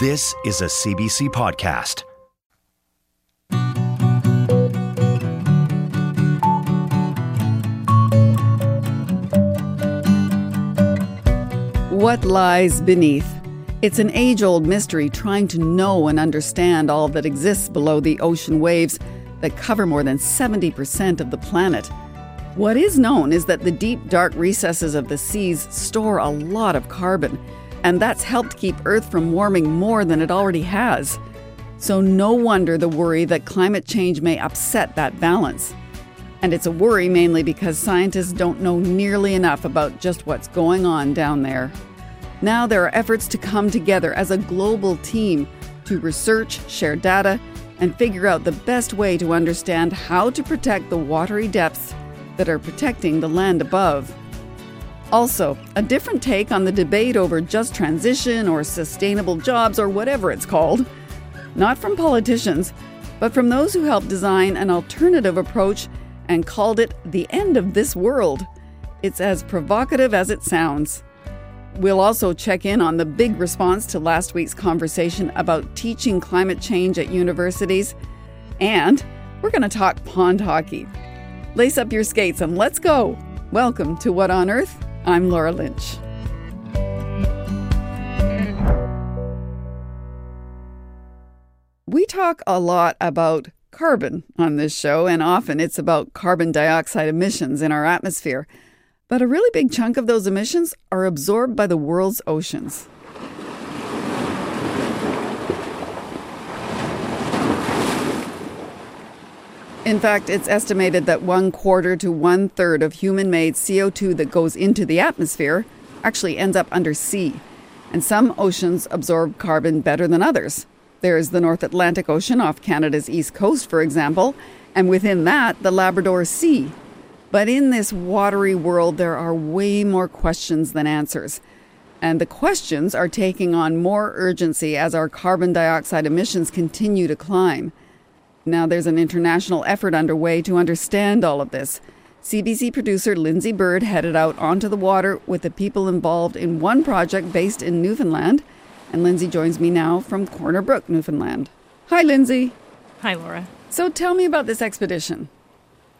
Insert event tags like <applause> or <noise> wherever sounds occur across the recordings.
This is a CBC podcast. What lies beneath? It's an age old mystery trying to know and understand all that exists below the ocean waves that cover more than 70% of the planet. What is known is that the deep, dark recesses of the seas store a lot of carbon and that's helped keep Earth from warming more than it already has. So, no wonder the worry that climate change may upset that balance. And it's a worry mainly because scientists don't know nearly enough about just what's going on down there. Now, there are efforts to come together as a global team to research, share data, and figure out the best way to understand how to protect the watery depths that are protecting the land above. Also, a different take on the debate over just transition or sustainable jobs or whatever it's called. Not from politicians, but from those who helped design an alternative approach and called it the end of this world. It's as provocative as it sounds. We'll also check in on the big response to last week's conversation about teaching climate change at universities. And we're going to talk pond hockey. Lace up your skates and let's go. Welcome to What on Earth? I'm Laura Lynch. We talk a lot about carbon on this show, and often it's about carbon dioxide emissions in our atmosphere. But a really big chunk of those emissions are absorbed by the world's oceans. In fact, it's estimated that one quarter to one third of human made CO2 that goes into the atmosphere actually ends up under sea. And some oceans absorb carbon better than others. There's the North Atlantic Ocean off Canada's east coast, for example, and within that, the Labrador Sea. But in this watery world, there are way more questions than answers. And the questions are taking on more urgency as our carbon dioxide emissions continue to climb. Now there's an international effort underway to understand all of this. CBC producer Lindsay Bird headed out onto the water with the people involved in one project based in Newfoundland. And Lindsay joins me now from Corner Brook, Newfoundland. Hi, Lindsay. Hi, Laura. So tell me about this expedition.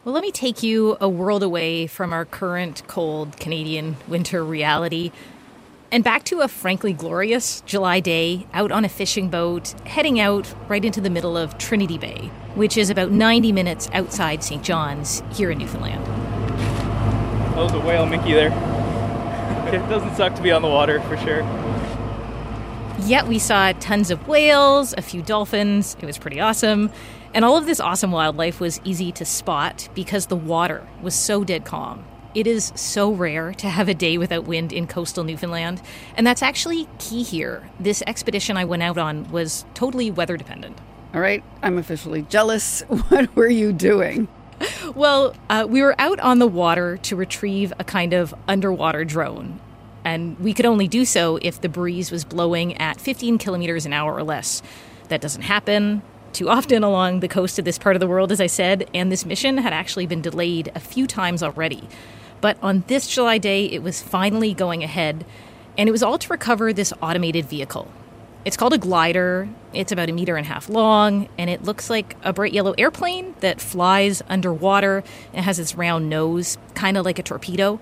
Well, let me take you a world away from our current cold Canadian winter reality and back to a frankly glorious July day out on a fishing boat, heading out right into the middle of Trinity Bay, which is about 90 minutes outside St. John's here in Newfoundland. Oh, the whale Mickey there. <laughs> it doesn't suck to be on the water for sure. Yet we saw tons of whales, a few dolphins. It was pretty awesome. And all of this awesome wildlife was easy to spot because the water was so dead calm. It is so rare to have a day without wind in coastal Newfoundland, and that's actually key here. This expedition I went out on was totally weather dependent. All right, I'm officially jealous. <laughs> What were you doing? Well, uh, we were out on the water to retrieve a kind of underwater drone. And we could only do so if the breeze was blowing at 15 kilometers an hour or less. That doesn't happen too often along the coast of this part of the world, as I said, and this mission had actually been delayed a few times already. But on this July day, it was finally going ahead, and it was all to recover this automated vehicle. It's called a glider. It's about a meter and a half long, and it looks like a bright yellow airplane that flies underwater and has this round nose, kind of like a torpedo.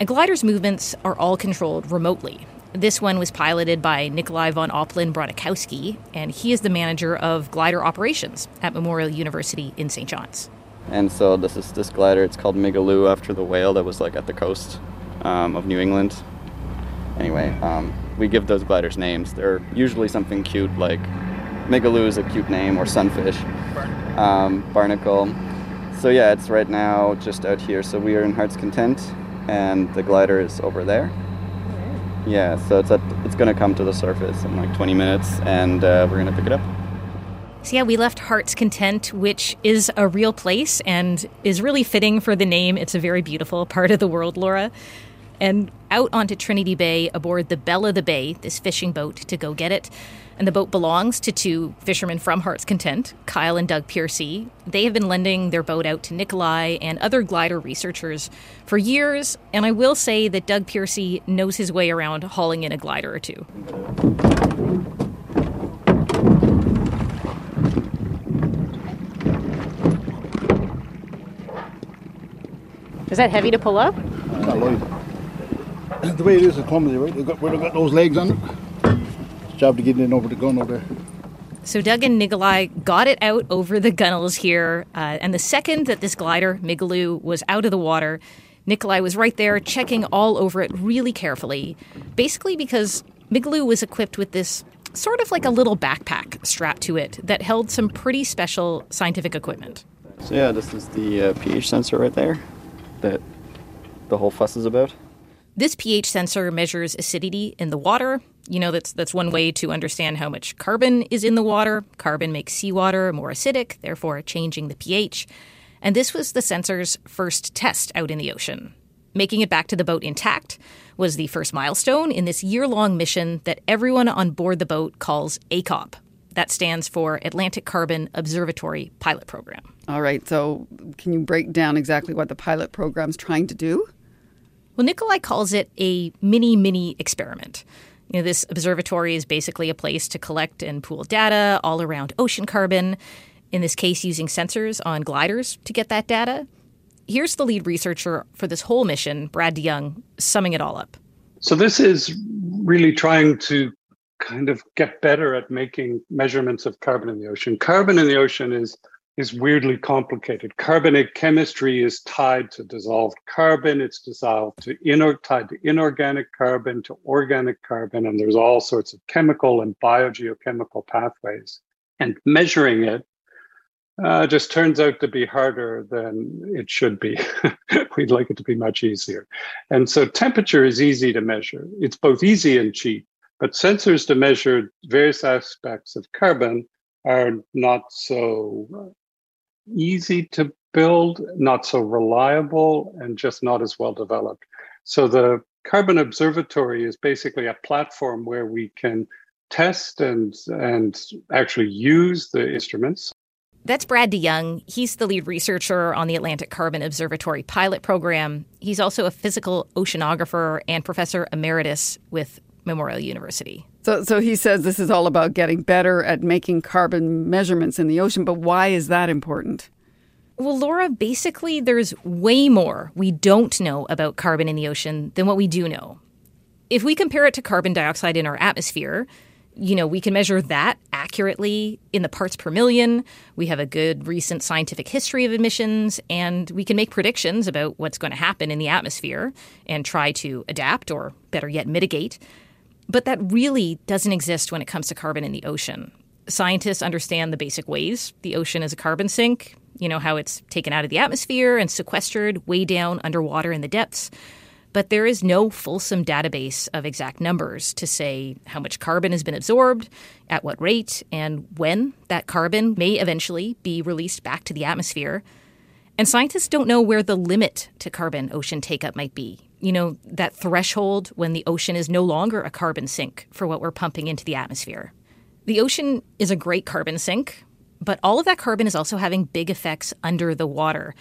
A glider's movements are all controlled remotely. This one was piloted by Nikolai von Oppeln Bronikowski, and he is the manager of glider operations at Memorial University in St. John's. And so this is this glider. It's called Migaloo after the whale that was like at the coast um, of New England. Anyway, um, we give those gliders names. They're usually something cute like Migaloo is a cute name or sunfish, um, barnacle. So yeah, it's right now just out here. So we are in Heart's Content, and the glider is over there. Yeah, so it's at, it's going to come to the surface in like 20 minutes, and uh, we're going to pick it up. So, yeah, we left Heart's Content, which is a real place and is really fitting for the name. It's a very beautiful part of the world, Laura. And out onto Trinity Bay aboard the Belle of the Bay, this fishing boat, to go get it. And the boat belongs to two fishermen from Heart's Content, Kyle and Doug Piercy. They have been lending their boat out to Nikolai and other glider researchers for years, and I will say that Doug Piercy knows his way around hauling in a glider or two. Is that heavy to pull up? Not loaded. The way it is, it's clumsy, right? They've got, we've got those legs on it. It's job to get in over the gun over there. So Doug and Nikolai got it out over the gunnels here, uh, and the second that this glider, Migaloo, was out of the water, Nikolai was right there checking all over it really carefully, basically because Migaloo was equipped with this sort of like a little backpack strapped to it that held some pretty special scientific equipment. So yeah, this is the uh, pH sensor right there that the whole fuss is about. This pH sensor measures acidity in the water. You know, that's that's one way to understand how much carbon is in the water. Carbon makes seawater more acidic, therefore changing the pH. And this was the sensor's first test out in the ocean. Making it back to the boat intact was the first milestone in this year long mission that everyone on board the boat calls ACOP. That stands for Atlantic Carbon Observatory Pilot Program. All right, so can you break down exactly what the pilot program is trying to do? Well, Nikolai calls it a mini mini experiment. You know, this observatory is basically a place to collect and pool data all around ocean carbon, in this case, using sensors on gliders to get that data. Here's the lead researcher for this whole mission, Brad DeYoung, summing it all up. So, this is really trying to kind of get better at making measurements of carbon in the ocean. Carbon in the ocean is is weirdly complicated. Carbonate chemistry is tied to dissolved carbon. It's dissolved to inor- tied to inorganic carbon, to organic carbon, and there's all sorts of chemical and biogeochemical pathways. And measuring it uh, just turns out to be harder than it should be. <laughs> We'd like it to be much easier. And so temperature is easy to measure. It's both easy and cheap, but sensors to measure various aspects of carbon are not so easy to build, not so reliable, and just not as well developed. So the Carbon Observatory is basically a platform where we can test and and actually use the instruments. That's Brad DeYoung. He's the lead researcher on the Atlantic Carbon Observatory pilot program. He's also a physical oceanographer and professor emeritus with Memorial University. So, so he says this is all about getting better at making carbon measurements in the ocean, but why is that important? Well, Laura, basically, there's way more we don't know about carbon in the ocean than what we do know. If we compare it to carbon dioxide in our atmosphere, you know, we can measure that accurately in the parts per million. We have a good recent scientific history of emissions, and we can make predictions about what's going to happen in the atmosphere and try to adapt or, better yet, mitigate. But that really doesn't exist when it comes to carbon in the ocean. Scientists understand the basic ways the ocean is a carbon sink, you know, how it's taken out of the atmosphere and sequestered way down underwater in the depths. But there is no fulsome database of exact numbers to say how much carbon has been absorbed, at what rate, and when that carbon may eventually be released back to the atmosphere. And scientists don't know where the limit to carbon ocean takeup might be. You know, that threshold when the ocean is no longer a carbon sink for what we're pumping into the atmosphere. The ocean is a great carbon sink, but all of that carbon is also having big effects under the water.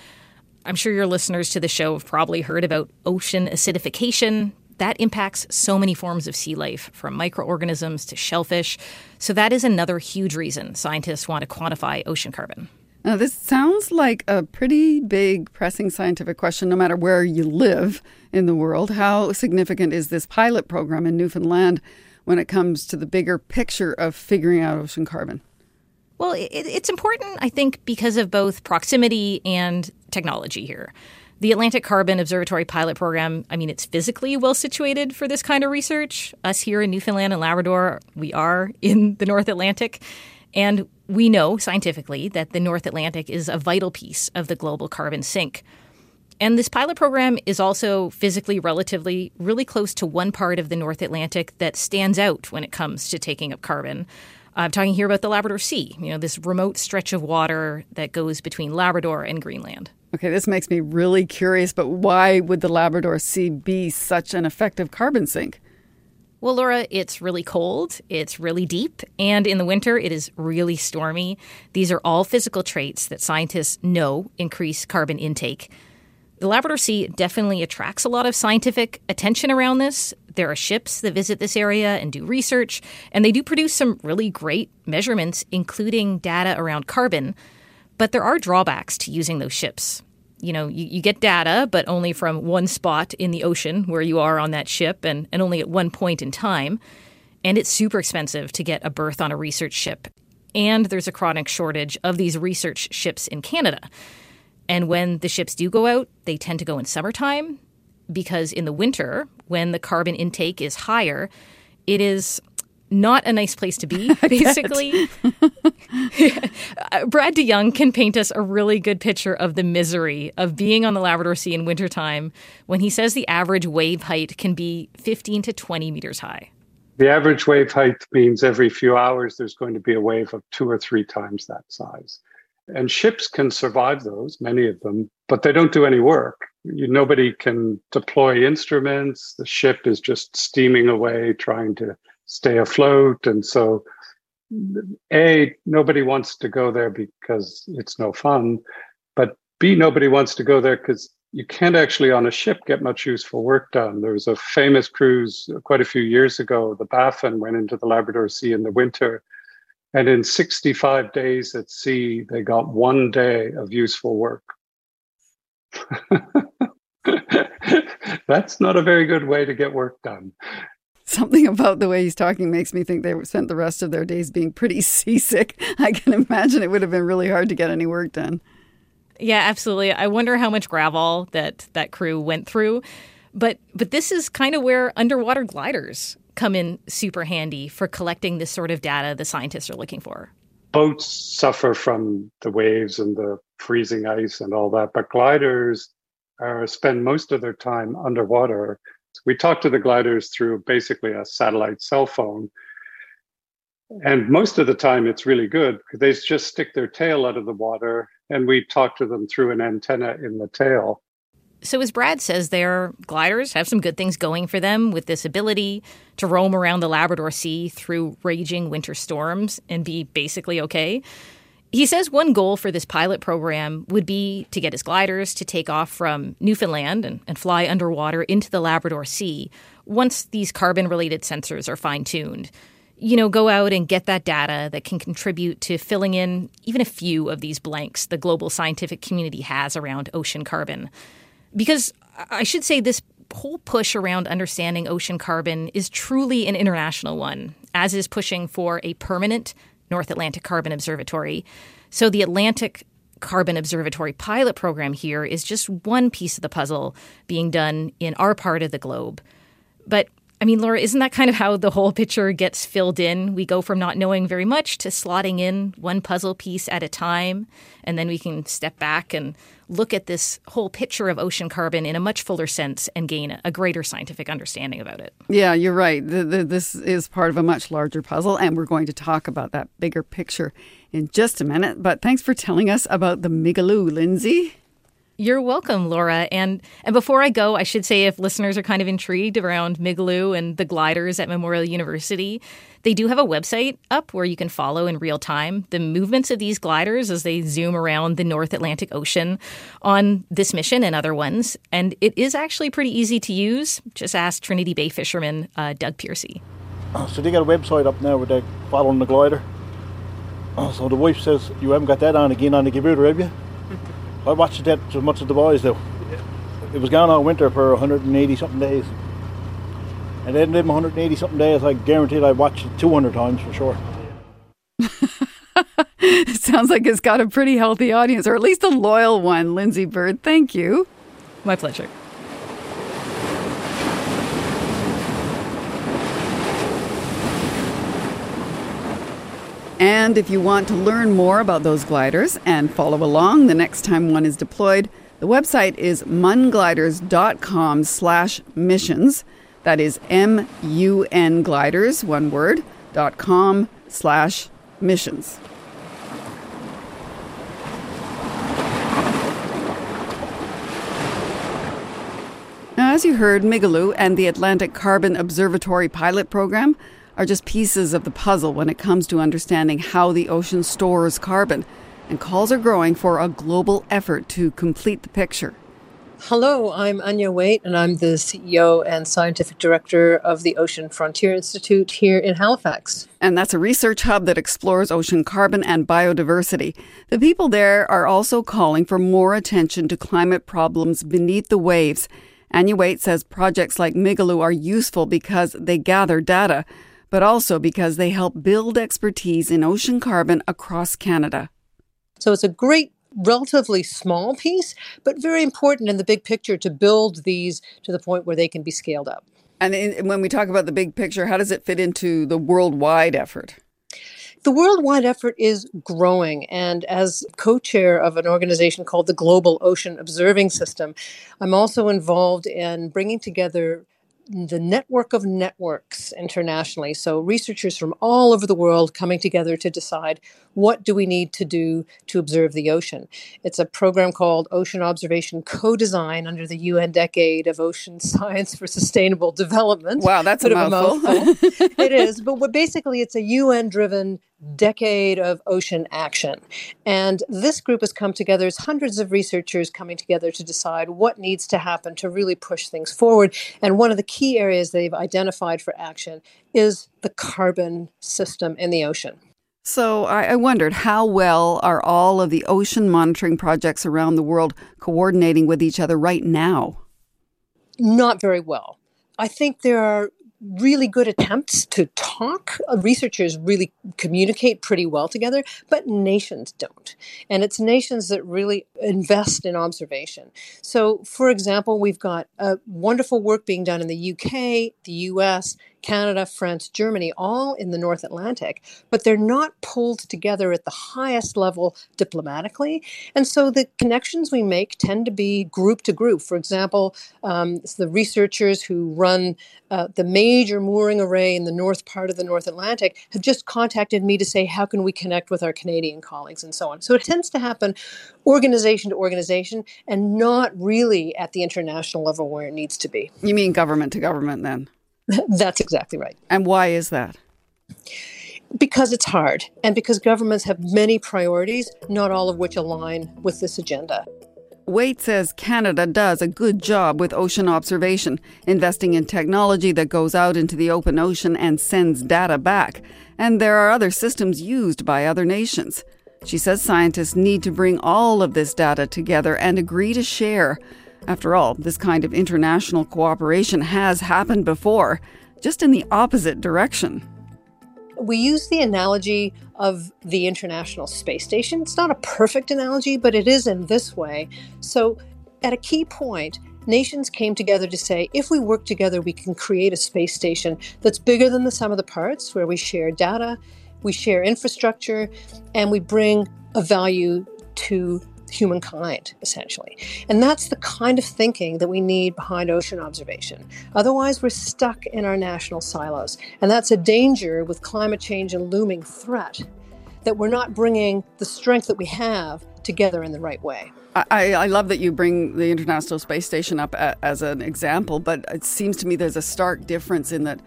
I'm sure your listeners to the show have probably heard about ocean acidification. That impacts so many forms of sea life, from microorganisms to shellfish. So, that is another huge reason scientists want to quantify ocean carbon. Now, this sounds like a pretty big, pressing scientific question, no matter where you live in the world. How significant is this pilot program in Newfoundland when it comes to the bigger picture of figuring out ocean carbon? Well, it, it's important, I think, because of both proximity and technology here. The Atlantic Carbon Observatory pilot program, I mean, it's physically well situated for this kind of research. Us here in Newfoundland and Labrador, we are in the North Atlantic. And we know scientifically that the North Atlantic is a vital piece of the global carbon sink. And this pilot program is also physically relatively really close to one part of the North Atlantic that stands out when it comes to taking up carbon. I'm talking here about the Labrador Sea, you know, this remote stretch of water that goes between Labrador and Greenland. Okay, this makes me really curious, but why would the Labrador Sea be such an effective carbon sink? Well, Laura, it's really cold, it's really deep, and in the winter it is really stormy. These are all physical traits that scientists know increase carbon intake. The Labrador Sea definitely attracts a lot of scientific attention around this. There are ships that visit this area and do research, and they do produce some really great measurements, including data around carbon. But there are drawbacks to using those ships. You know, you, you get data, but only from one spot in the ocean where you are on that ship and, and only at one point in time. And it's super expensive to get a berth on a research ship. And there's a chronic shortage of these research ships in Canada. And when the ships do go out, they tend to go in summertime because in the winter, when the carbon intake is higher, it is not a nice place to be, <laughs> basically. <laughs> Brad DeYoung can paint us a really good picture of the misery of being on the Labrador Sea in wintertime when he says the average wave height can be 15 to 20 meters high. The average wave height means every few hours there's going to be a wave of two or three times that size. And ships can survive those, many of them, but they don't do any work. You, nobody can deploy instruments. The ship is just steaming away, trying to stay afloat. And so, A, nobody wants to go there because it's no fun. But B, nobody wants to go there because you can't actually on a ship get much useful work done. There was a famous cruise quite a few years ago. The Baffin went into the Labrador Sea in the winter and in 65 days at sea, they got one day of useful work. <laughs> That's not a very good way to get work done. <laughs> Something about the way he's talking makes me think they spent the rest of their days being pretty <laughs> seasick. I can imagine it would have been really hard to get any work done. Yeah, absolutely. I wonder how much Gravol that that crew went through. But but this is kind of where underwater gliders come in super handy for collecting this sort of data the scientists are looking for. Boats suffer from the waves and the freezing ice and all that, but gliders uh, spend most of their time underwater. We talk to the gliders through basically a satellite cell phone. And most of the time, it's really good they just stick their tail out of the water and we talk to them through an antenna in the tail. So, as Brad says, their gliders have some good things going for them with this ability to roam around the Labrador Sea through raging winter storms and be basically okay. He says one goal for this pilot program would be to get his gliders to take off from Newfoundland and, and fly underwater into the Labrador Sea once these carbon related sensors are fine tuned. You know, go out and get that data that can contribute to filling in even a few of these blanks the global scientific community has around ocean carbon. Because I should say this whole push around understanding ocean carbon is truly an international one, as is pushing for a permanent North Atlantic Carbon Observatory. So the Atlantic Carbon Observatory pilot program here is just one piece of the puzzle being done in our part of the globe. But I mean, Laura, isn't that kind of how the whole picture gets filled in? We go from not knowing very much to slotting in one puzzle piece at a time, and then we can step back and look at this whole picture of ocean carbon in a much fuller sense and gain a greater scientific understanding about it. Yeah, you're right. The, the, this is part of a much larger puzzle, and we're going to talk about that bigger picture in just a minute. But thanks for telling us about the Migaloo, Lindsay. You're welcome, Laura. And and before I go, I should say if listeners are kind of intrigued around Migaloo and the gliders at Memorial University, they do have a website up where you can follow in real time the movements of these gliders as they zoom around the North Atlantic Ocean on this mission and other ones. And it is actually pretty easy to use. Just ask Trinity Bay fisherman uh, Doug Piercy. So they got a website up now where they're following the glider. So the wife says, You haven't got that on again on the computer, have you? I watched that as much as the boys do. It was gone all winter for 180 something days. And then them 180 something days, I guaranteed I watched it 200 times for sure. it <laughs> sounds like it's got a pretty healthy audience, or at least a loyal one. Lindsay Bird, thank you. My pleasure. And if you want to learn more about those gliders and follow along the next time one is deployed, The website is mungliders.com slash missions. That is M-U-N gliders, one word, dot com slash missions. Now, as you heard, Migaloo and the Atlantic Carbon Observatory pilot program are just pieces of the puzzle when it comes to understanding how the ocean stores carbon, and calls are growing for a global effort to complete the picture. Hello, I'm Anya Waite, and I'm the CEO and scientific director of the Ocean Frontier Institute here in Halifax. And that's a research hub that explores ocean carbon and biodiversity. The people there are also calling for more attention to climate problems beneath the waves. Anya Waite says projects like Migaloo are useful because they gather data, but also because they help build expertise in ocean carbon across Canada. So it's a great relatively small piece, but very important in the big picture to build these to the point where they can be scaled up. And in, when we talk about the big picture, how does it fit into the worldwide effort? The worldwide effort is growing. And as co chair of an organization called the Global Ocean Observing System, I'm also involved in bringing together the network of networks internationally. So researchers from all over the world coming together to decide what do we need to do to observe the ocean. It's a program called Ocean Observation Co-Design under the UN Decade of Ocean <laughs> Science for Sustainable Development. Wow, that's a mouthful. a mouthful. <laughs> it is, but what, basically it's a UN-driven decade of ocean action. And this group has come together as hundreds of researchers coming together to decide what needs to happen to really push things forward. And one of the key areas they've identified for action is the carbon system in the ocean. So I, I wondered how well are all of the ocean monitoring projects around the world coordinating with each other right now? Not very well. I think there are really good attempts to talk. Uh, researchers really communicate pretty well together, but nations don't. And it's nations that really invest in observation. So, for example, we've got a wonderful work being done in the UK, the US, Canada, France, Germany, all in the North Atlantic, but they're not pulled together at the highest level diplomatically. And so the connections we make tend to be group to group. For example, um, the researchers who run uh, the major mooring array in the north part of the North Atlantic have just contacted me to say, how can we connect with our Canadian colleagues and so on. So it tends to happen organization to organization and not really at the international level where it needs to be. You mean government to government then? <laughs> That's exactly right. And why is that? Because it's hard, and because governments have many priorities, not all of which align with this agenda. Waite says Canada does a good job with ocean observation, investing in technology that goes out into the open ocean and sends data back. And there are other systems used by other nations. She says scientists need to bring all of this data together and agree to share. After all, this kind of international cooperation has happened before, just in the opposite direction. We use the analogy of the International Space Station. It's not a perfect analogy, but it is in this way. So, at a key point, nations came together to say if we work together, we can create a space station that's bigger than the sum of the parts, where we share data, we share infrastructure, and we bring a value to humankind, essentially. And that's the kind of thinking that we need behind ocean observation. Otherwise, we're stuck in our national silos. And that's a danger with climate change and looming threat that we're not bringing the strength that we have together in the right way. I, I love that you bring the International Space Station up a, as an example, but it seems to me there's a stark difference in that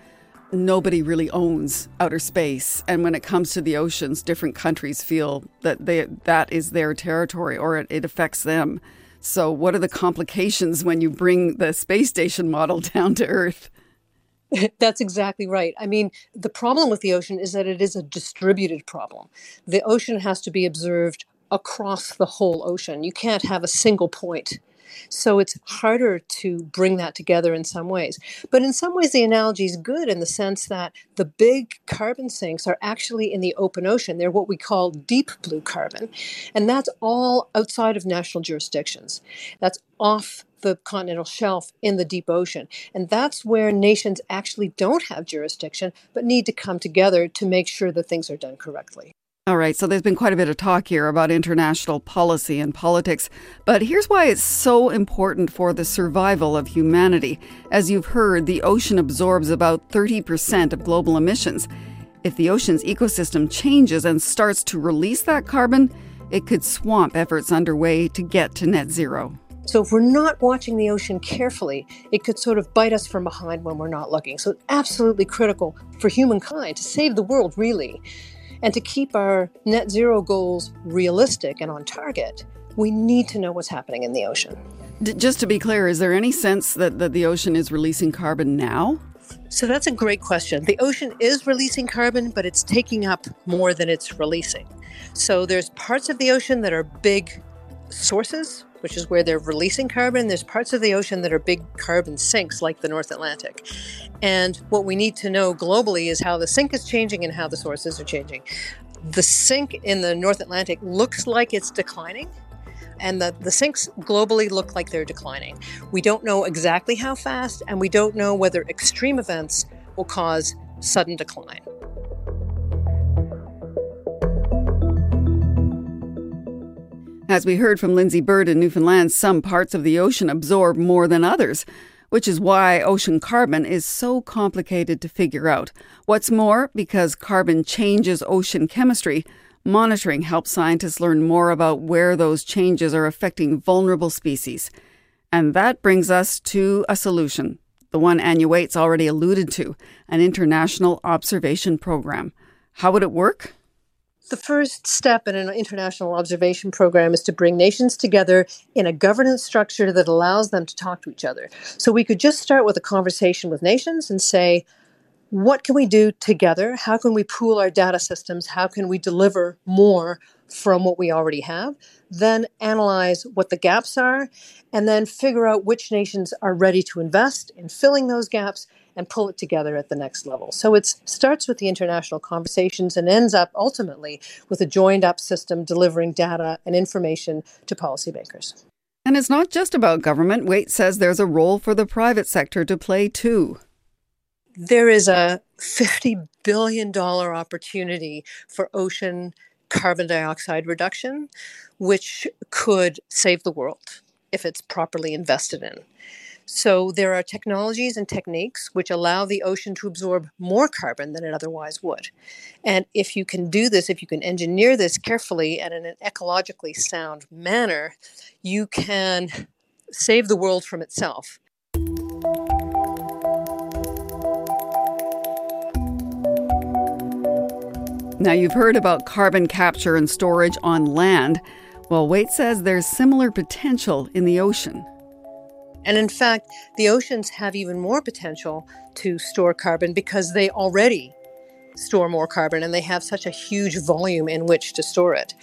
nobody really owns outer space. And when it comes to the oceans, different countries feel that they, that is their territory or it, it affects them. So, what are the complications when you bring the space station model <laughs> down to Earth? <laughs> That's exactly right. I mean, the problem with the ocean is that it is a distributed problem. The ocean has to be observed across the whole ocean. You can't have a single point so it's harder to bring that together in some ways. But in some ways, the analogy is good in the sense that the big carbon sinks are actually in the open ocean. They're what we call deep blue carbon. And that's all outside of national jurisdictions. That's off the continental shelf in the deep ocean. And that's where nations actually don't have jurisdiction, but need to come together to make sure that things are done correctly. All right, so there's been quite a bit of talk here about international policy and politics, but here's why it's so important for the survival of humanity. As you've heard, the ocean absorbs about 30% of global emissions. If the ocean's ecosystem changes and starts to release that carbon, it could swamp efforts underway to get to net zero. So if we're not watching the ocean carefully, it could sort of bite us from behind when we're not looking. So it's absolutely critical for humankind to save the world, really, and to keep our net zero goals realistic and on target. We need to know what's happening in the ocean. D- just to be clear, is there any sense that, that the ocean is releasing carbon now? So that's a great question. The ocean is releasing carbon, but it's taking up more than it's releasing. So there's parts of the ocean that are big sources, which is where they're releasing carbon. There's parts of the ocean that are big carbon sinks, like the North Atlantic. And what we need to know globally is how the sink is changing and how the sources are changing. The sink in the North Atlantic looks like it's declining and the, the sinks globally look like they're declining. We don't know exactly how fast, and we don't know whether extreme events will cause sudden decline. As we heard from Lindsay Bird in Newfoundland, some parts of the ocean absorb more than others, which is why ocean carbon is so complicated to figure out. What's more, because carbon changes ocean chemistry, Monitoring helps scientists learn more about where those changes are affecting vulnerable species. And that brings us to a solution, the one Anya Waite's already alluded to an international observation program. How would it work? The first step in an international observation program is to bring nations together in a governance structure that allows them to talk to each other. So we could just start with a conversation with nations and say, what can we do together? How can we pool our data systems? How can we deliver more from what we already have? Then analyze what the gaps are, and then figure out which nations are ready to invest in filling those gaps and pull it together at the next level. So it starts with the international conversations and ends up ultimately with a joined up system delivering data and information to policymakers. And it's not just about government. Waite says there's a role for the private sector to play too there is a $50 billion opportunity for ocean carbon dioxide reduction, which could save the world if it's properly invested in. So, there are technologies and techniques which allow the ocean to absorb more carbon than it otherwise would. And if you can do this, if you can engineer this carefully and in an ecologically sound manner, you can save the world from itself Now, you've heard about carbon capture and storage on land. Well, Waite says there's similar potential in the ocean. And in fact, the oceans have even more potential to store carbon because they already store more carbon and they have such a huge volume in which to store it.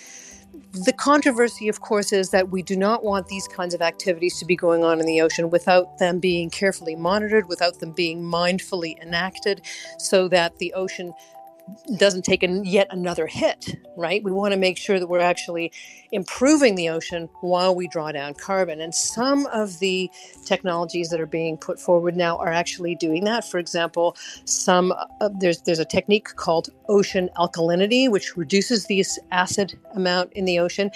The controversy, of course, is that we do not want these kinds of activities to be going on in the ocean without them being carefully monitored, without them being mindfully enacted, so that the ocean doesn't take an, yet another hit, right? We want to make sure that we're actually improving the ocean while we draw down carbon. And some of the technologies that are being put forward now are actually doing that. For example, some uh, there's there's a technique called ocean alkalinity, which reduces the acid amount in the ocean,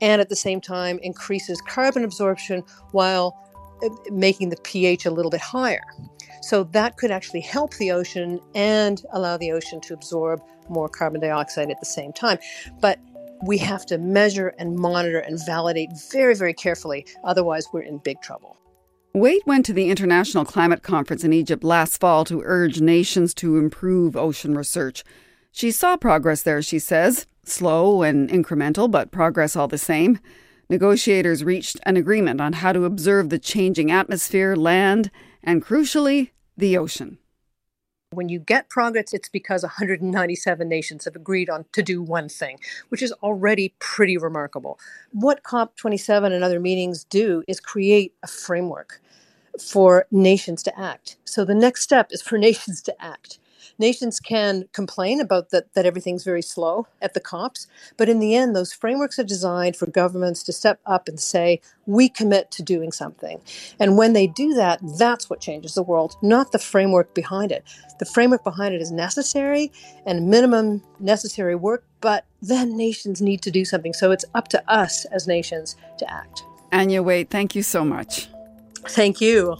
and at the same time increases carbon absorption while uh, making the pH a little bit higher. So that could actually help the ocean and allow the ocean to absorb more carbon dioxide at the same time. But we have to measure and monitor and validate very, very carefully. Otherwise, we're in big trouble. Waite went to the International Climate Conference in Egypt last fall to urge nations to improve ocean research. She saw progress there, she says. Slow and incremental, but progress all the same. Negotiators reached an agreement on how to observe the changing atmosphere, land, and crucially, the ocean. When you get progress, it's because 197 nations have agreed on to do one thing, which is already pretty remarkable. What COP27 and other meetings do is create a framework for nations to act. So the next step is for <laughs> nations to act nations can complain about that, that everything's very slow at the COPs, but in the end, those frameworks are designed for governments to step up and say, we commit to doing something. And when they do that, that's what changes the world, not the framework behind it. The framework behind it is necessary, and minimum necessary work but then nations need to do something. So it's up to us as nations to act. Anya Waite, thank you so much. Thank you.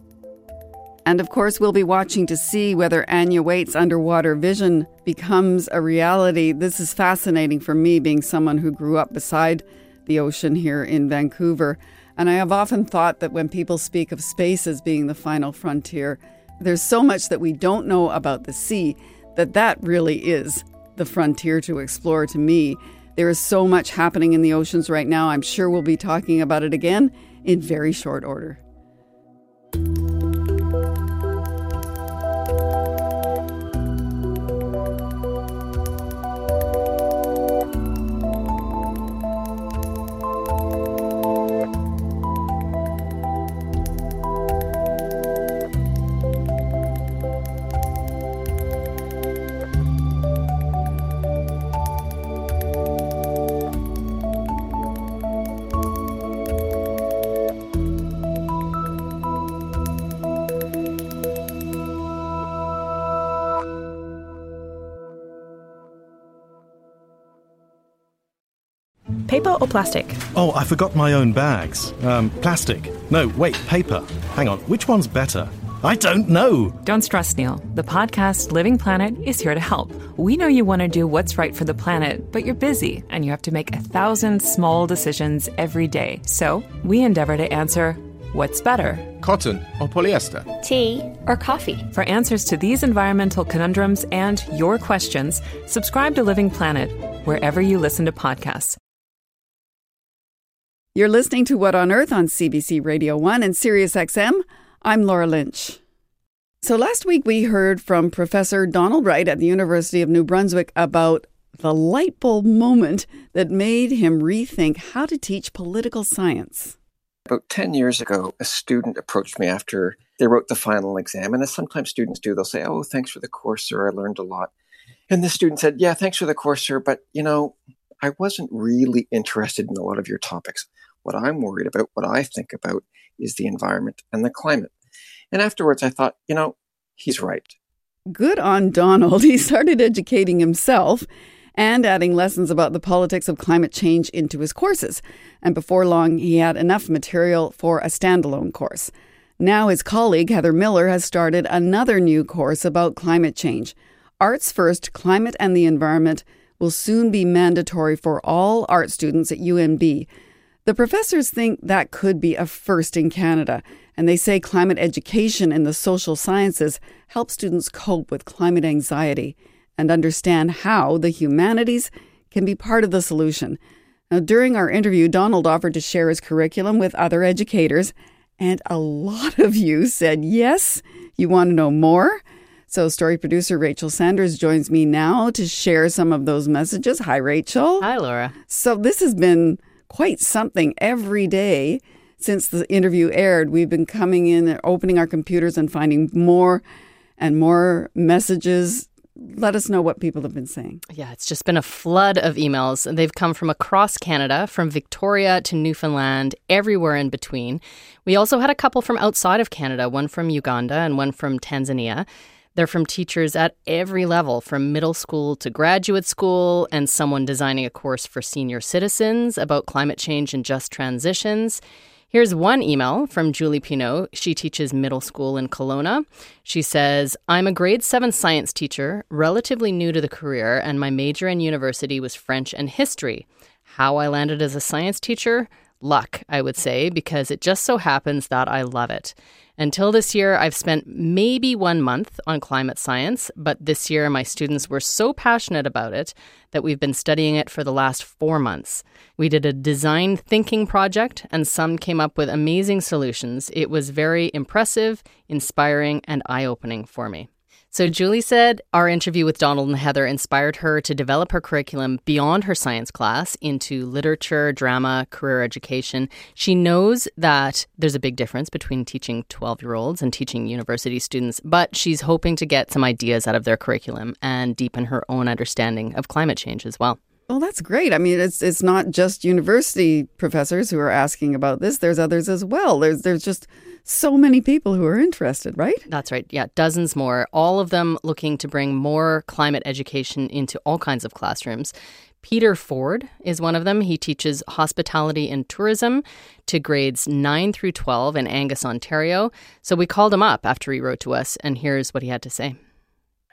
And of course, we'll be watching to see whether Anya Waite's underwater vision becomes a reality. This is fascinating for me, being someone who grew up beside the ocean here in Vancouver. And I have often thought that when people speak of space as being the final frontier, there's so much that we don't know about the sea that that really is the frontier to explore to me. There is so much happening in the oceans right now. I'm sure we'll be talking about it again in very short order. Paper or plastic? Oh, I forgot my own bags. Um, plastic. No, wait, paper. Hang on, which one's better? I don't know. Don't stress, Neil. The podcast Living Planet is here to help. We know you want to do what's right for the planet, but you're busy and you have to make a thousand small decisions every day. So we endeavor to answer what's better? Cotton or polyester? Tea or coffee? For answers to these environmental conundrums and your questions, subscribe to Living Planet wherever you listen to podcasts. You're listening to What on Earth on CBC Radio 1 and Sirius XM. I'm Laura Lynch. So last week we heard from Professor Donald Wright at the University of New Brunswick about the light bulb moment that made him rethink how to teach political science. About 10 years ago, a student approached me after they wrote the final exam. And as sometimes students do, they'll say, Oh, thanks for the course, sir. I learned a lot. And the student said, Yeah, thanks for the course, sir. But, you know, I wasn't really interested in a lot of your topics. What I'm worried about, what I think about, is the environment and the climate. And afterwards, I thought, you know, he's right. Good on Donald. <laughs> He started educating himself and adding lessons about the politics of climate change into his courses. And before long, he had enough material for a standalone course. Now, his colleague Heather Miller has started another new course about climate change. Arts First Climate and the Environment will soon be mandatory for all art students at UNB. The professors think that could be a first in Canada, and they say climate education in the social sciences helps students cope with climate anxiety and understand how the humanities can be part of the solution. Now, during our interview, Donald offered to share his curriculum with other educators, and a lot of you said yes, you want to know more. So, story producer Rachel Sanders joins me now to share some of those messages. Hi, Rachel. Hi, Laura. So, this has been quite something every day since the interview aired. We've been coming in and opening our computers and finding more and more messages. Let us know what people have been saying. Yeah, it's just been a flood of emails. They've come from across Canada, from Victoria to Newfoundland, everywhere in between. We also had a couple from outside of Canada, one from Uganda and one from Tanzania. They're from teachers at every level, from middle school to graduate school, and someone designing a course for senior citizens about climate change and just transitions. Here's one email from Julie Pinot. She teaches middle school in Kelowna. She says, I'm a grade seven science teacher, relatively new to the career, and my major in university was French and history. How I landed as a science teacher? Luck, I would say, because it just so happens that I love it. Until this year, I've spent maybe one month on climate science, but this year my students were so passionate about it that we've been studying it for the last four months. We did a design thinking project, and some came up with amazing solutions. It was very impressive, inspiring, and eye opening for me. So, Julie said our interview with Donald and Heather inspired her to develop her curriculum beyond her science class into literature, drama, career education. She knows that there's a big difference between teaching 12 year olds and teaching university students, but she's hoping to get some ideas out of their curriculum and deepen her own understanding of climate change as well. Well, that's great. I mean, it's it's not just university professors who are asking about this. There's others as well. There's there's just so many people who are interested, right? That's right. Yeah, dozens more, all of them looking to bring more climate education into all kinds of classrooms. Peter Ford is one of them. He teaches hospitality and tourism to grades 9 through 12 in Angus, Ontario. So we called him up after he wrote to us, and here's what he had to say.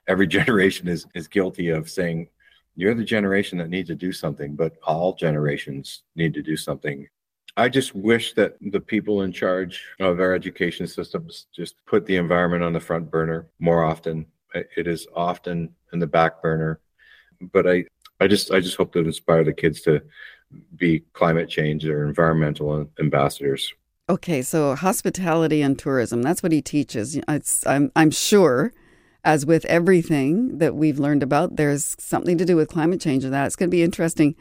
Every <laughs> generation is, is guilty of saying, You're the generation that needs to do something, but all generations need to do something. I just wish that the people in charge of our education systems just put the environment on the front burner more often. It is often in the back burner. But I, I just I just hope to inspire the kids to be climate change or environmental ambassadors. Okay, so hospitality and tourism, that's what he teaches. It's, I'm, I'm sure, as with everything that we've learned about, there's something to do with climate change and that. It's going to be interesting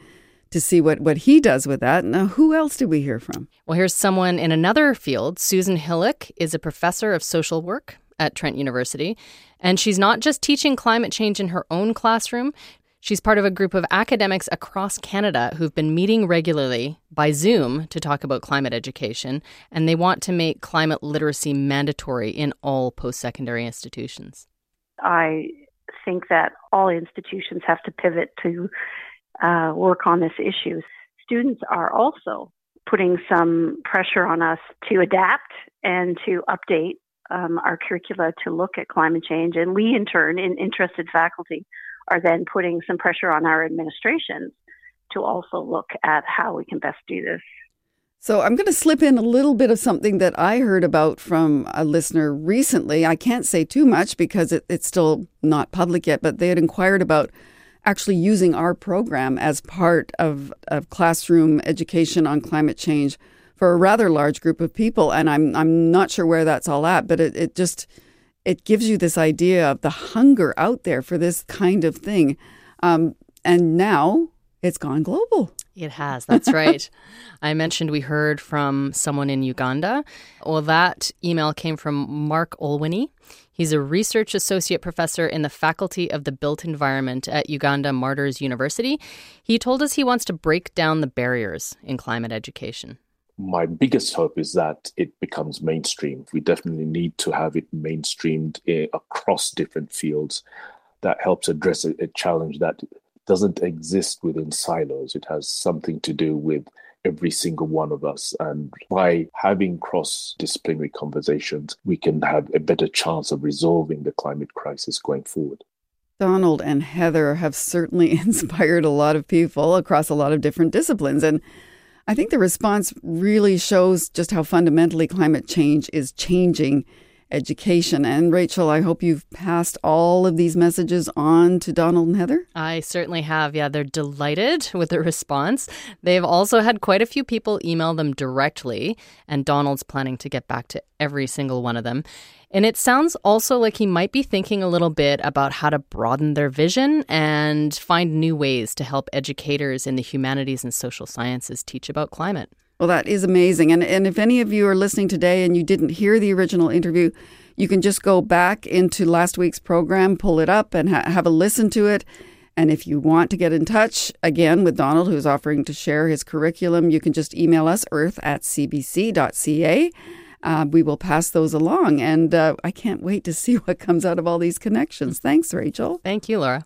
to see what, what he does with that. Now, who else did we hear from? Well, here's someone in another field. Susan Hillock is a professor of social work at Trent University. And she's not just teaching climate change in her own classroom, She's part of a group of academics across Canada who've been meeting regularly by Zoom to talk about climate education, and they want to make climate literacy mandatory in all post secondary institutions. I think that all institutions have to pivot to uh, work on this issue. Students are also putting some pressure on us to adapt and to update um, our curricula to look at climate change. And we, in turn, in interested faculty, are then putting some pressure on our administrations to also look at how we can best do this. So I'm going to slip in a little bit of something that I heard about from a listener recently. I can't say too much because it, it's still not public yet, but they had inquired about actually using our program as part of, of classroom education on climate change for a rather large group of people. And I'm I'm not sure where that's all at, but it, it just it gives you this idea of the hunger out there for this kind of thing. Um, and now it's gone global. It has. That's right. <laughs> I mentioned we heard from someone in Uganda. Well, that email came from Mark Olwini. He's a research associate professor in the Faculty of the Built Environment at Uganda Martyrs University. He told us he wants to break down the barriers in climate education my biggest hope is that it becomes mainstream. We definitely need to have it mainstreamed eh, across different fields that helps address a, a, challenge that doesn't exist within silos. It has something to do with every single one of us. And by having cross disciplinary conversations, we can have a better chance of resolving the climate crisis going forward. Donald and Heather have certainly <laughs> inspired a lot of people across a lot of different disciplines. And I think the response really shows just how fundamentally climate change is changing education. And Rachel, I hope you've passed all of these messages on to Donald and Heather. I certainly have. Yeah, they're delighted <laughs> with the response. They've also had quite a few people email them directly, and Donald's planning to get back to every single one of them. And it sounds also like he might be thinking a little bit about how to broaden their vision and find new ways to help educators in the humanities and social sciences teach about climate. Well, that is amazing. And, and if any of you are listening today and you didn't hear the original interview, you can just go back into last week's program, pull it up, and ha- have a listen to it. And if you want to get in touch again with Donald, who's offering to share his curriculum, you can just email us earth at cbc.ca uh, we will pass those along. And uh, I can't wait to see <laughs> what comes out of all these connections. Thanks, Rachel. Thank you, Laura.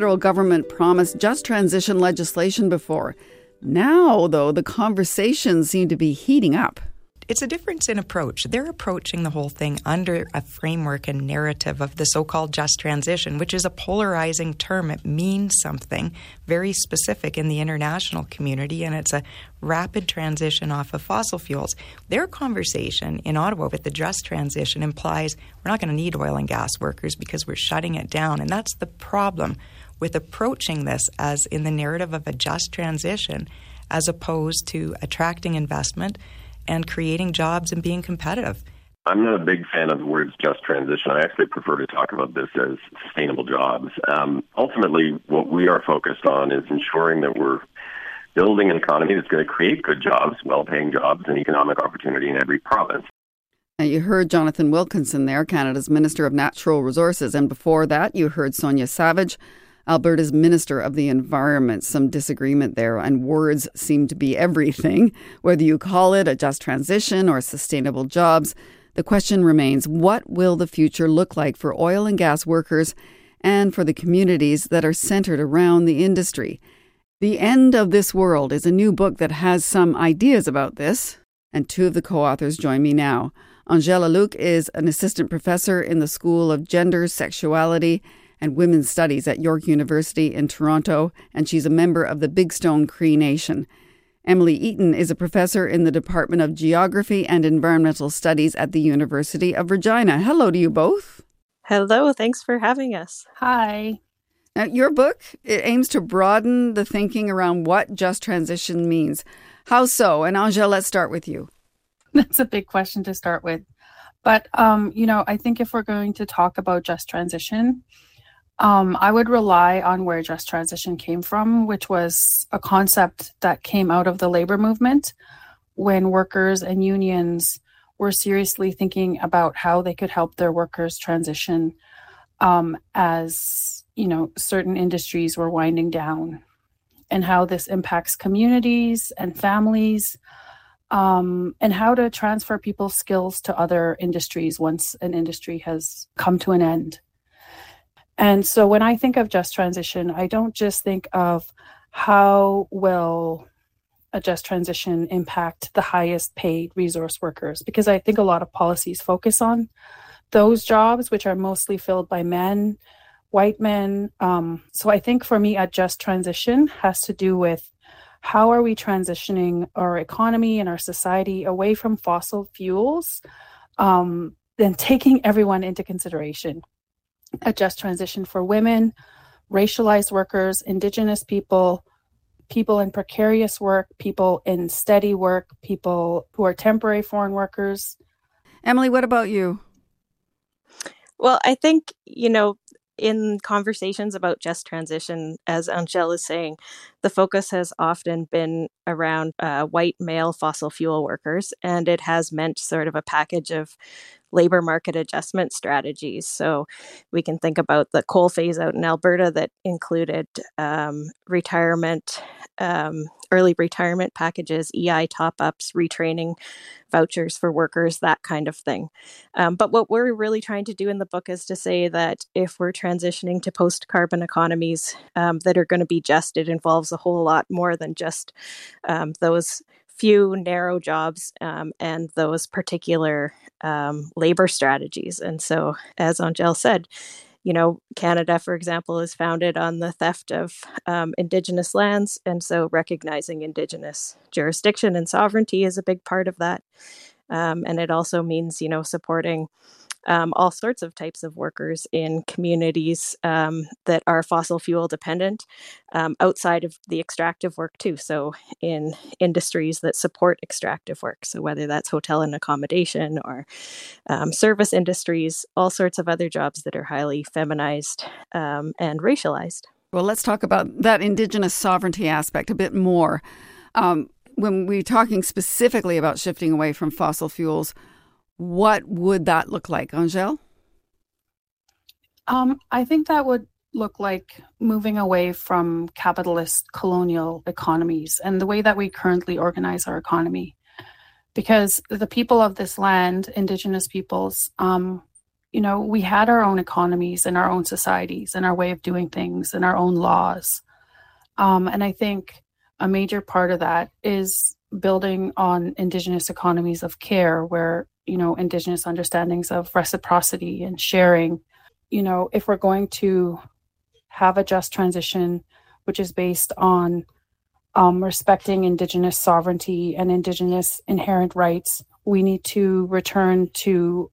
Federal government promised just transition legislation before. Now, though, the conversations seem to be heating up. It's a difference in approach. They're approaching the whole thing under a framework and narrative of the so called just transition, which is a polarizing term. It means something very specific in the international community, and it's a rapid transition off of fossil fuels. Their conversation in Ottawa with the just transition implies we're not going to need oil and gas workers because we're shutting it down. And that's the problem with approaching this as in the narrative of a just transition as opposed to attracting investment and creating jobs and being competitive. I'm not a big fan of the words just transition. I actually prefer to talk about this as sustainable jobs. Um, ultimately, what we are focused on is ensuring that we're building an economy that's going to create good jobs, well paying jobs, and economic opportunity in every province. Now you heard Jonathan Wilkinson there, Canada's Minister of Natural Resources. And before that, you heard Sonya Savage, Alberta's Minister of the Environment. Some disagreement there, and words seem to be everything. <laughs> Whether you call it a just transition or sustainable jobs, the question remains what will the future look like for oil and gas workers and for the communities that are centered around the industry? The End of This World is a new book that has some ideas about this, and two of the co authors join me now. Angela Alook is an assistant professor in the School of Gender, Sexuality, and Women's Studies at York University in Toronto, and she's a member of the Big Stone Cree Nation. Emily Eaton is a professor in the Department of Geography and Environmental Studies at the University of Regina. Hello to you both. Hello, thanks for having us. Hi. Now, your book it aims to broaden the thinking around what just transition means. How so? And Angèle, let's start with you. <laughs> That's a big question to start with. But, um, you know, I think if we're going to talk about just transition, um, I would rely on where just transition came from, which was a concept that came out of the labor movement when workers and unions were seriously thinking about how they could help their workers transition um, as, you know, certain industries were winding down and how this impacts communities and families um, and how to transfer people's skills to other industries once an industry has come to an end. And so when I think of just transition, I don't just think of how will a just transition impact the highest paid resource workers, because I think a lot of policies focus on those jobs, which are mostly filled by men, white men. Um, so I think for me, a just transition has to do with how are we transitioning our economy and our society away from fossil fuels um, and taking everyone into consideration a just transition for women racialized workers indigenous people people in precarious work people in steady work people who are temporary foreign workers. Emily what about you? Well i think you know in conversations about just transition, as Angèle is saying, the focus has often been around uh, white male fossil fuel workers, and it has meant sort of a package of labor market adjustment strategies. So we can think about the coal phase out in Alberta that included um, retirement, um, early retirement packages, EI top ups, retraining vouchers for workers, that kind of thing. Um, but what we're really trying to do in the book is to say that if we're transitioning to post carbon economies um, that are going to be just, it involves a whole lot more than just um, those few narrow jobs um, and those particular um, labor strategies. And so, as Angèle said, you know, Canada, for example, is founded on the theft of um, Indigenous lands. And so, recognizing Indigenous jurisdiction and sovereignty is a big part of that. Um, and it also means, you know, supporting um, all sorts of types of workers in communities um, that are fossil fuel dependent um, outside of the extractive work, too. So, in industries that support extractive work. So, whether that's hotel and accommodation or um, service industries, all sorts of other jobs that are highly feminized um, and racialized. Well, let's talk about that Indigenous sovereignty aspect a bit more. Um, when we're talking specifically about shifting away from fossil fuels, what would that look like, Angèle? Um, I think that would look like moving away from capitalist colonial economies and the way that we currently organize our economy. Because the people of this land, Indigenous peoples, um, you know, we had our own economies and our own societies and our way of doing things and our own laws. Um, and I think a major part of that is building on Indigenous economies of care, where you know indigenous understandings of reciprocity and sharing. You know if we're going to have a just transition which is based on um, respecting indigenous sovereignty and indigenous inherent rights we need to return to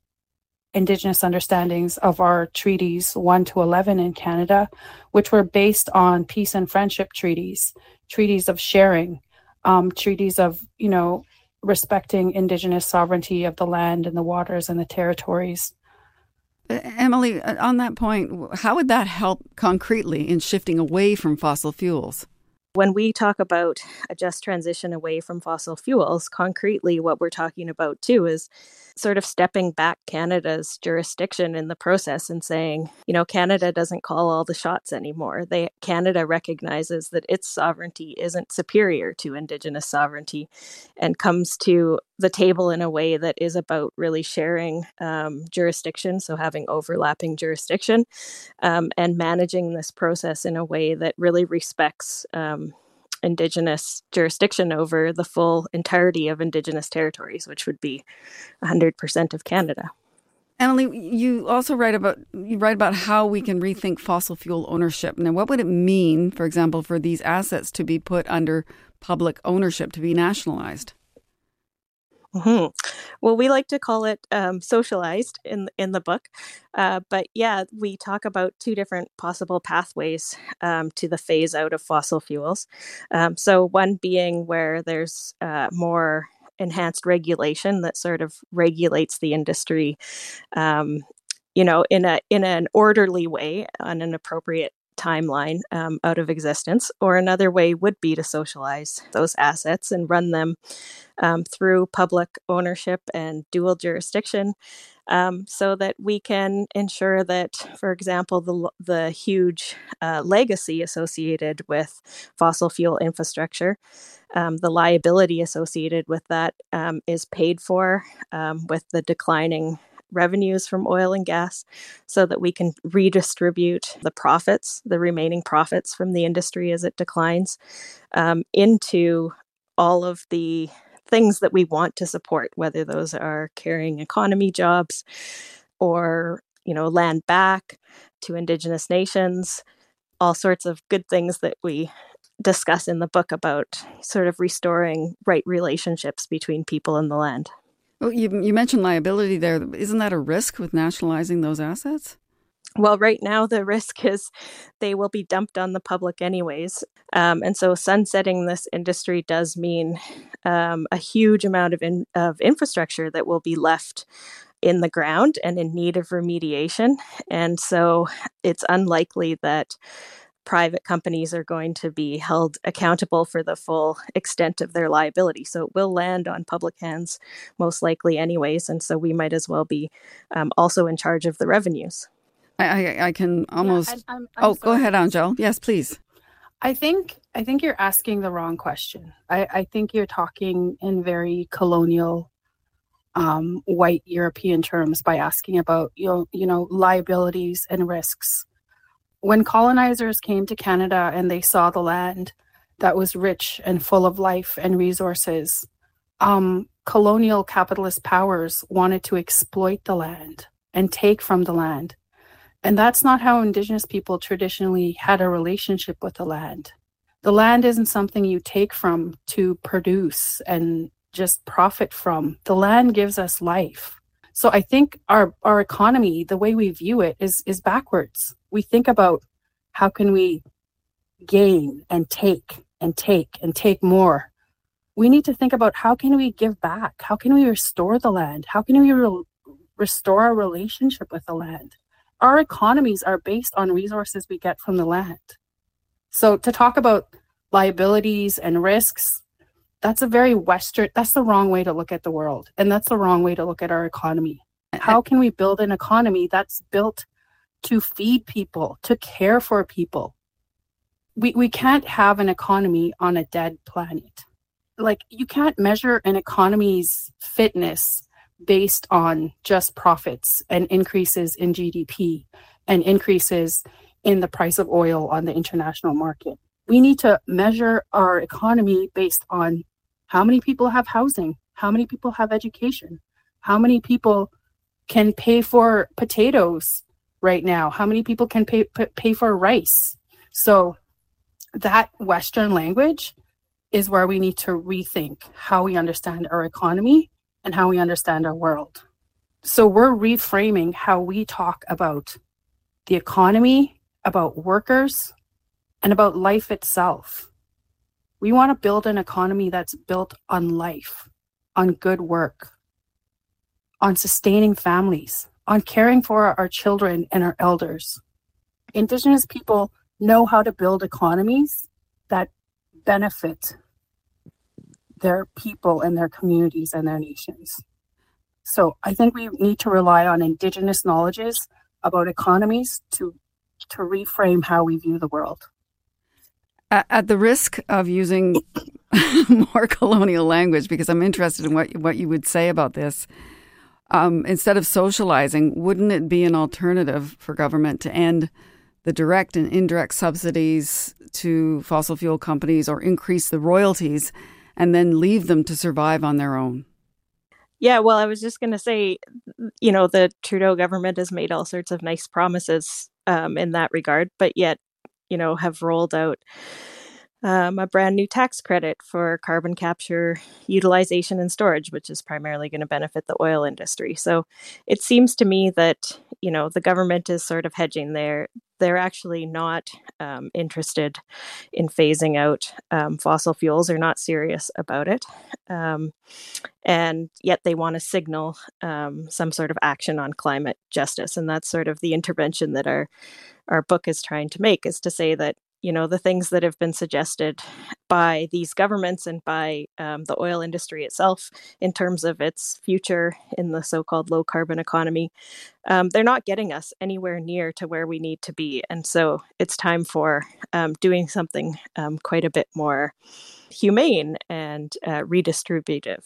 indigenous understandings of our treaties 1 to 11 in canada which were based on peace and friendship treaties treaties of sharing um, treaties of, you know, respecting indigenous sovereignty of the land and the waters and the territories. Emily, uh, on that point, how would that help concretely in shifting away from fossil fuels? When we talk about a just transition away from fossil fuels, concretely, what we're talking about too is sort of stepping back Canada's jurisdiction in the process and saying, you know, Canada doesn't call all the shots anymore. They Canada recognizes that its sovereignty isn't superior to Indigenous sovereignty, and comes to the table in a way that is about really sharing um, jurisdiction, so having overlapping jurisdiction, um, and managing this process in a way that really respects. Um, indigenous jurisdiction over the full entirety of indigenous territories which would be 100% of canada Emily, you also write about you write about how we can rethink fossil fuel ownership. Now, what would it mean, for example, for these assets to be put under public ownership, to be nationalized? Mm-hmm. Well, we like to call it um, socialized in in the book, uh, but yeah, we talk about two different possible pathways um, to the phase out of fossil fuels. Um, so one being where there's uh, more enhanced regulation that sort of regulates the industry, um, you know, in a in an orderly way on an appropriate timeline um, out of existence. Or another way would be to socialize those assets and run them um, through public ownership and dual jurisdiction. Um, so that we can ensure that, for example, the, the huge uh, legacy associated with fossil fuel infrastructure, um, the liability associated with that um, is paid for um, with the declining revenues from oil and gas so that we can redistribute the profits, the remaining profits from the industry as it declines, um, into all of the things that we want to support, whether those are carrying economy jobs or you know land back to indigenous nations all sorts of good things that we discuss in the book about sort of restoring right relationships between people and the land well, you, you mentioned liability there. Isn't that a risk with nationalizing those assets? Well, right now the risk is they will be dumped on the public anyways. Um, and so sunsetting this industry does mean um, a huge amount of, in, of infrastructure that will be left in the ground and in need of remediation. And so it's unlikely that private companies are going to be held accountable for the full extent of their liability. So it will land on public hands most likely, anyways. And so we might as well be um, also in charge of the revenues. I, I, I can almost. Yeah, I'm, I'm oh, sorry. go ahead, Angèle. Yes, please. I think I think you're asking the wrong question. I, I think you're talking in very colonial, um, white European terms by asking about you know, you know liabilities and risks when colonizers came to Canada and they saw the land that was rich and full of life and resources, um, colonial capitalist powers wanted to exploit the land and take from the land. And that's not how Indigenous people traditionally had a relationship with the land. The land isn't something you take from to produce and just profit from. The land gives us life. So I think our, our economy, the way we view it, is, is backwards we think about how can we gain and take and take and take more. We need to think about how can we give back? How can we restore the land? How can we re- restore our relationship with the land? Our economies are based on resources we get from the land. So to talk about liabilities and risks that's a very western that's the wrong way to look at the world and that's the wrong way to look at our economy. How can we build an economy that's built to feed people, to care for people. We, we can't have an economy on a dead planet. Like, you can't measure an economy's fitness based on just profits and increases in GDP and increases in the price of oil on the international market. We need to measure our economy based on how many people have housing, how many people have education, how many people can pay for potatoes right now? How many people can pay pay for rice? So that Western language is where we need to rethink how we understand our economy and how we understand our world. So we're reframing how we talk about the economy, about workers, and about life itself. We want to build an economy that's built on life, on good work, on sustaining families, on caring for our children and our elders. Indigenous people know how to build economies that benefit their people and their communities and their nations. So I think we need to rely on Indigenous knowledges about economies to to reframe how we view the world. At the risk of using <laughs> more colonial language, because I'm interested in what what you would say about this, um, instead of socializing, wouldn't it be an alternative for government to end the direct and indirect subsidies to fossil fuel companies or increase the royalties and then leave them to survive on their own? Yeah, well, I was just going to say, you know, the Trudeau government has made all sorts of nice promises um, in that regard, but yet, you know, have rolled out um, a brand new tax credit for carbon capture utilization and storage, which is primarily going to benefit the oil industry. So it seems to me that you know the government is sort of hedging there. They're actually not um, interested in phasing out um, fossil fuels. They're not serious about it, um, and yet they want to signal um, some sort of action on climate justice. And that's sort of the intervention that our our book is trying to make is to say that you know the things that have been suggested by these governments and by um, the oil industry itself in terms of its future in the so-called low carbon economy um, they're not getting us anywhere near to where we need to be and so it's time for um, doing something um, quite a bit more humane and uh, redistributive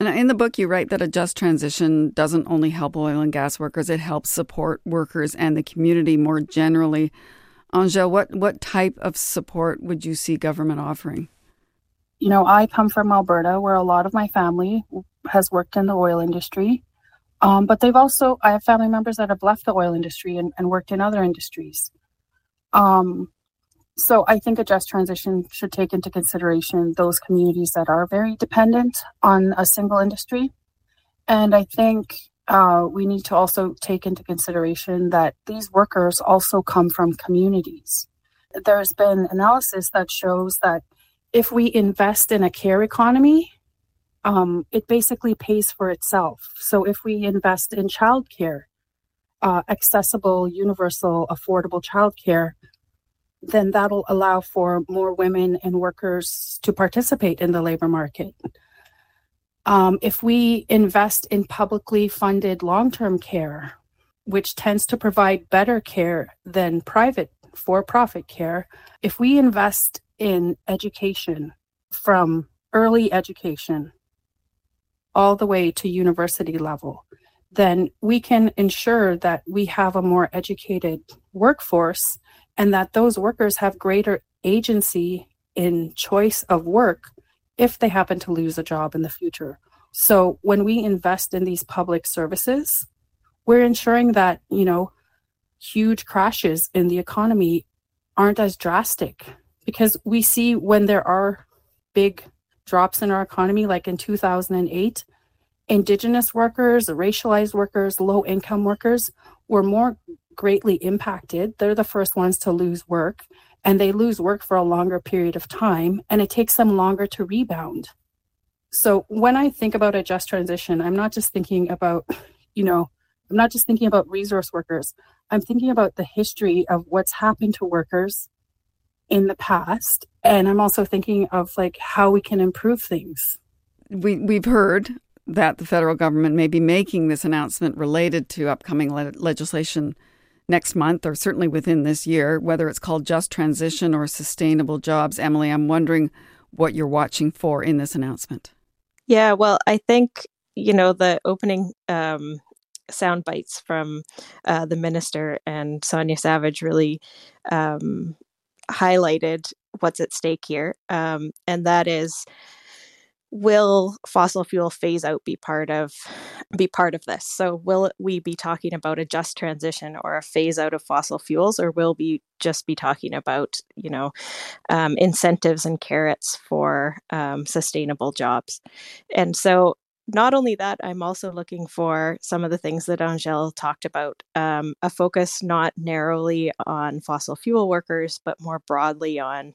and in the book, you write that a just transition doesn't only help oil and gas workers, it helps support workers and the community more generally. Angèle, what, what type of support would you see government offering? You know, I come from Alberta, where a lot of my family has worked in the oil industry. Um, but they've also, I have family members that have left the oil industry and, and worked in other industries. Um, so I think a just transition should take into consideration those communities that are very dependent on a single industry. And I think uh, we need to also take into consideration that these workers also come from communities. There's been analysis that shows that if we invest in a care economy, um, it basically pays for itself. So if we invest in childcare, uh, accessible, universal, affordable childcare, then that'll allow for more women and workers to participate in the labor market. Um, if we invest in publicly funded long term care, which tends to provide better care than private for profit care, if we invest in education from early education all the way to university level, then we can ensure that we have a more educated workforce and that those workers have greater agency in choice of work if they happen to lose a job in the future. So when we invest in these public services, we're ensuring that, you know, huge crashes in the economy aren't as drastic because we see when there are big drops in our economy, like in 2008, indigenous workers, racialized workers, low income workers were more greatly impacted. They're the first ones to lose work and they lose work for a longer period of time and it takes them longer to rebound. So when i think about a just transition i'm not just thinking about <sighs> you know i'm not just thinking about resource workers. I'm thinking about the history of what's happened to workers in the past and i'm also thinking of like how we can improve things. We we've heard that the federal government may be making this announcement related to upcoming le- legislation next month or certainly within this year, whether it's called Just Transition or Sustainable Jobs. Emily, I'm wondering what you're watching for in this announcement. Yeah, well, I think, you know, the opening um, sound bites from uh, the minister and Sonya Savage really um, highlighted what's at stake here. Um, and that is will fossil fuel phase out be part of be part of this? So will we be talking about a just transition or a phase out of fossil fuels or will we just be talking about you know um, incentives and carrots for um, sustainable jobs? And so not only that, I'm also looking for some of the things that Angèle talked about um, a focus not narrowly on fossil fuel workers, but more broadly on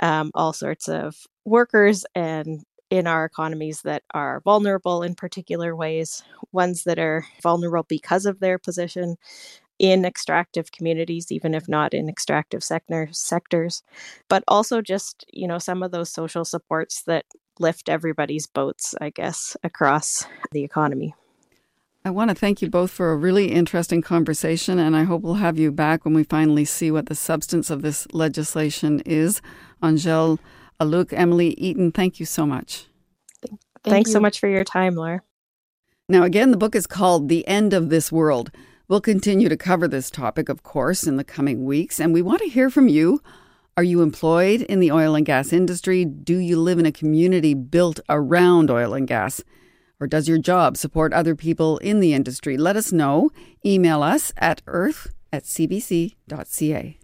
um, all sorts of workers and in our economies that are vulnerable in particular ways, ones that are vulnerable because of their position in extractive communities, even if not in extractive sector, sectors, but also just, you know, some of those social supports that lift everybody's boats, I guess, across the economy. I want to thank you both for a really interesting conversation, and I hope we'll have you back when we finally see what the substance of this legislation is. Angèle Alook, Emily Eaton, thank you so much. Thank Thanks you. so much for your time, Laura. Now, again, the book is called The End of This World. We'll continue to cover this topic, of course, in the coming weeks, and we want to hear from you. Are you employed in the oil and gas industry? Do you live in a community built around oil and gas? Or does your job support other people in the industry? Let us know. Email us at earth at cbc.ca.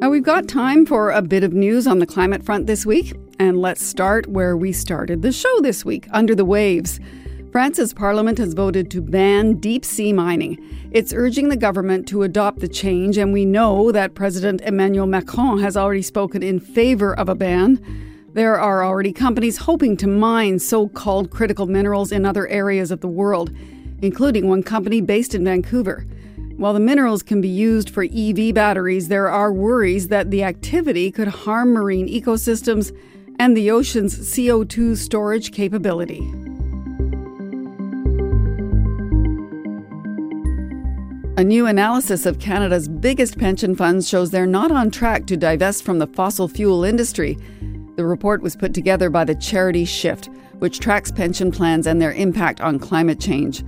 Now, we've got time for a bit of news on the climate front this week, and let's start where we started the show this week under the waves. France's parliament has voted to ban deep sea mining. It's urging the government to adopt the change, and we know that President Emmanuel Macron has already spoken in favor of a ban. There are already companies hoping to mine so called critical minerals in other areas of the world, including one company based in Vancouver. While the minerals can be used for EV batteries, there are worries that the activity could harm marine ecosystems and the ocean's CO2 storage capability. A new analysis of Canada's biggest pension funds shows they're not on track to divest from the fossil fuel industry. The report was put together by the charity Shift, which tracks pension plans and their impact on climate change.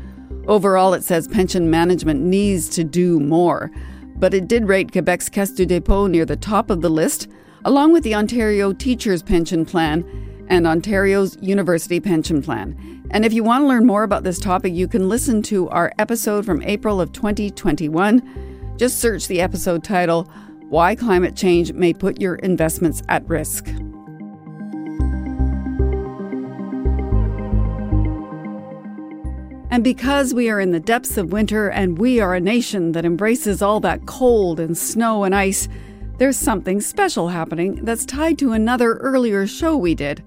Overall, it says pension management needs to do more. But it did rate Quebec's Caisse du Dépôt near the top of the list, along with the Ontario Teachers Pension Plan and Ontario's University Pension Plan. And if you want to learn more about this topic, you can listen to our episode from April of 2021. Just search the episode title, Why Climate Change May Put Your Investments at Risk. And because we are in the depths of winter and we are a nation that embraces all that cold and snow and ice, there's something special happening that's tied to another earlier show we did.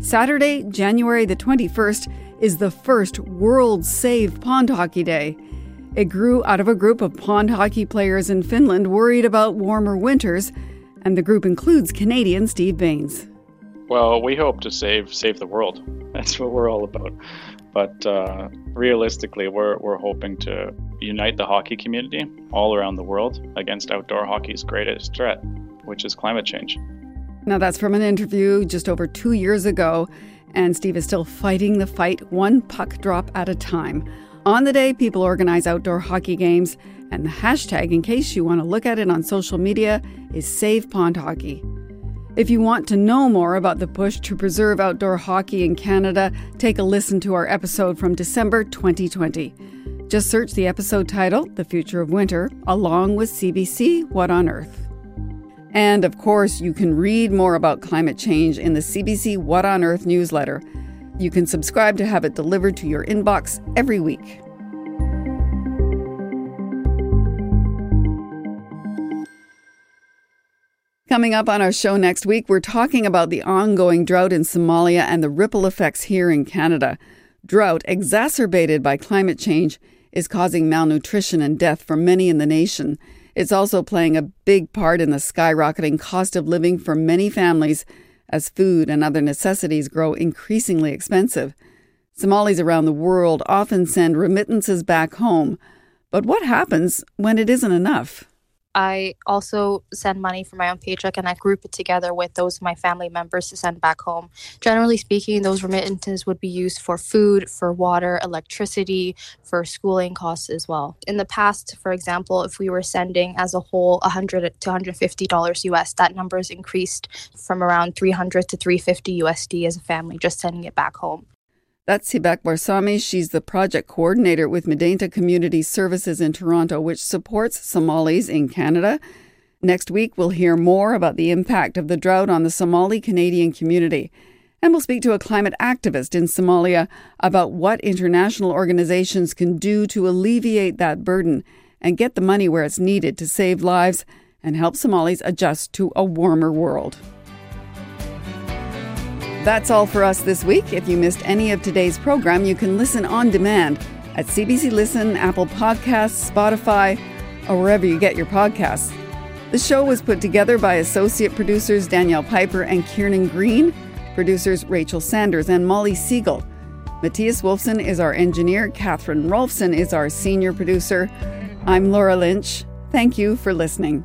Saturday, January the 21st, is the first World Save Pond Hockey Day. It grew out of a group of pond hockey players in Finland worried about warmer winters, and the group includes Canadian Steve Baines. Well, we hope to save save the world. <laughs> That's what we're all about. But uh, realistically, we're, we're hoping to unite the hockey community all around the world against outdoor hockey's greatest threat, which is climate change. Now, that's from an interview just over two years ago, and Steve is still fighting the fight one puck drop at a time. On the day, people organize outdoor hockey games, and the hashtag, in case you want to look at it on social media, is Save Pond Hockey. If you want to know more about the push to preserve outdoor hockey in Canada, take a listen to our episode from December 2020. Just search the episode title, The Future of Winter, along with CBC What on Earth. And of course, you can read more about climate change in the CBC What on Earth newsletter. You can subscribe to have it delivered to your inbox every week. Coming up on our show next week, we're talking about the ongoing drought in Somalia and the ripple effects here in Canada. Drought, exacerbated by climate change, is causing malnutrition and death for many in the nation. It's also playing a big part in the skyrocketing cost of living for many families as food and other necessities grow increasingly expensive. Somalis around the world often send remittances back home. But what happens when it isn't enough? I also send money from my own paycheck and I group it together with those of my family members to send back home. Generally speaking, those remittances would be used for food, for water, electricity, for schooling costs as well. In the past, for example, if we were sending as a whole 100 to 150 dollars US, that number has increased from around 300 to 350 USD as a family just sending it back home. That's Sibak Barsami. She's the project coordinator with Midaynta Community Services in Toronto, which supports Somalis in Canada. Next week, we'll hear more about the impact of the drought on the Somali Canadian community. And we'll speak to a climate activist in Somalia about what international organizations can do to alleviate that burden and get the money where it's needed to save lives and help Somalis adjust to a warmer world. That's all for us this week. If you missed any of today's program, you can listen on demand at CBC Listen, Apple Podcasts, Spotify, or wherever you get your podcasts. The show was put together by associate producers Danielle Piper and Kieran Green, producers Rachel Sanders and Molly Segal. Matthias Wolfson is our engineer, Catherine Rolfsen is our senior producer. I'm Laura Lynch. Thank you for listening.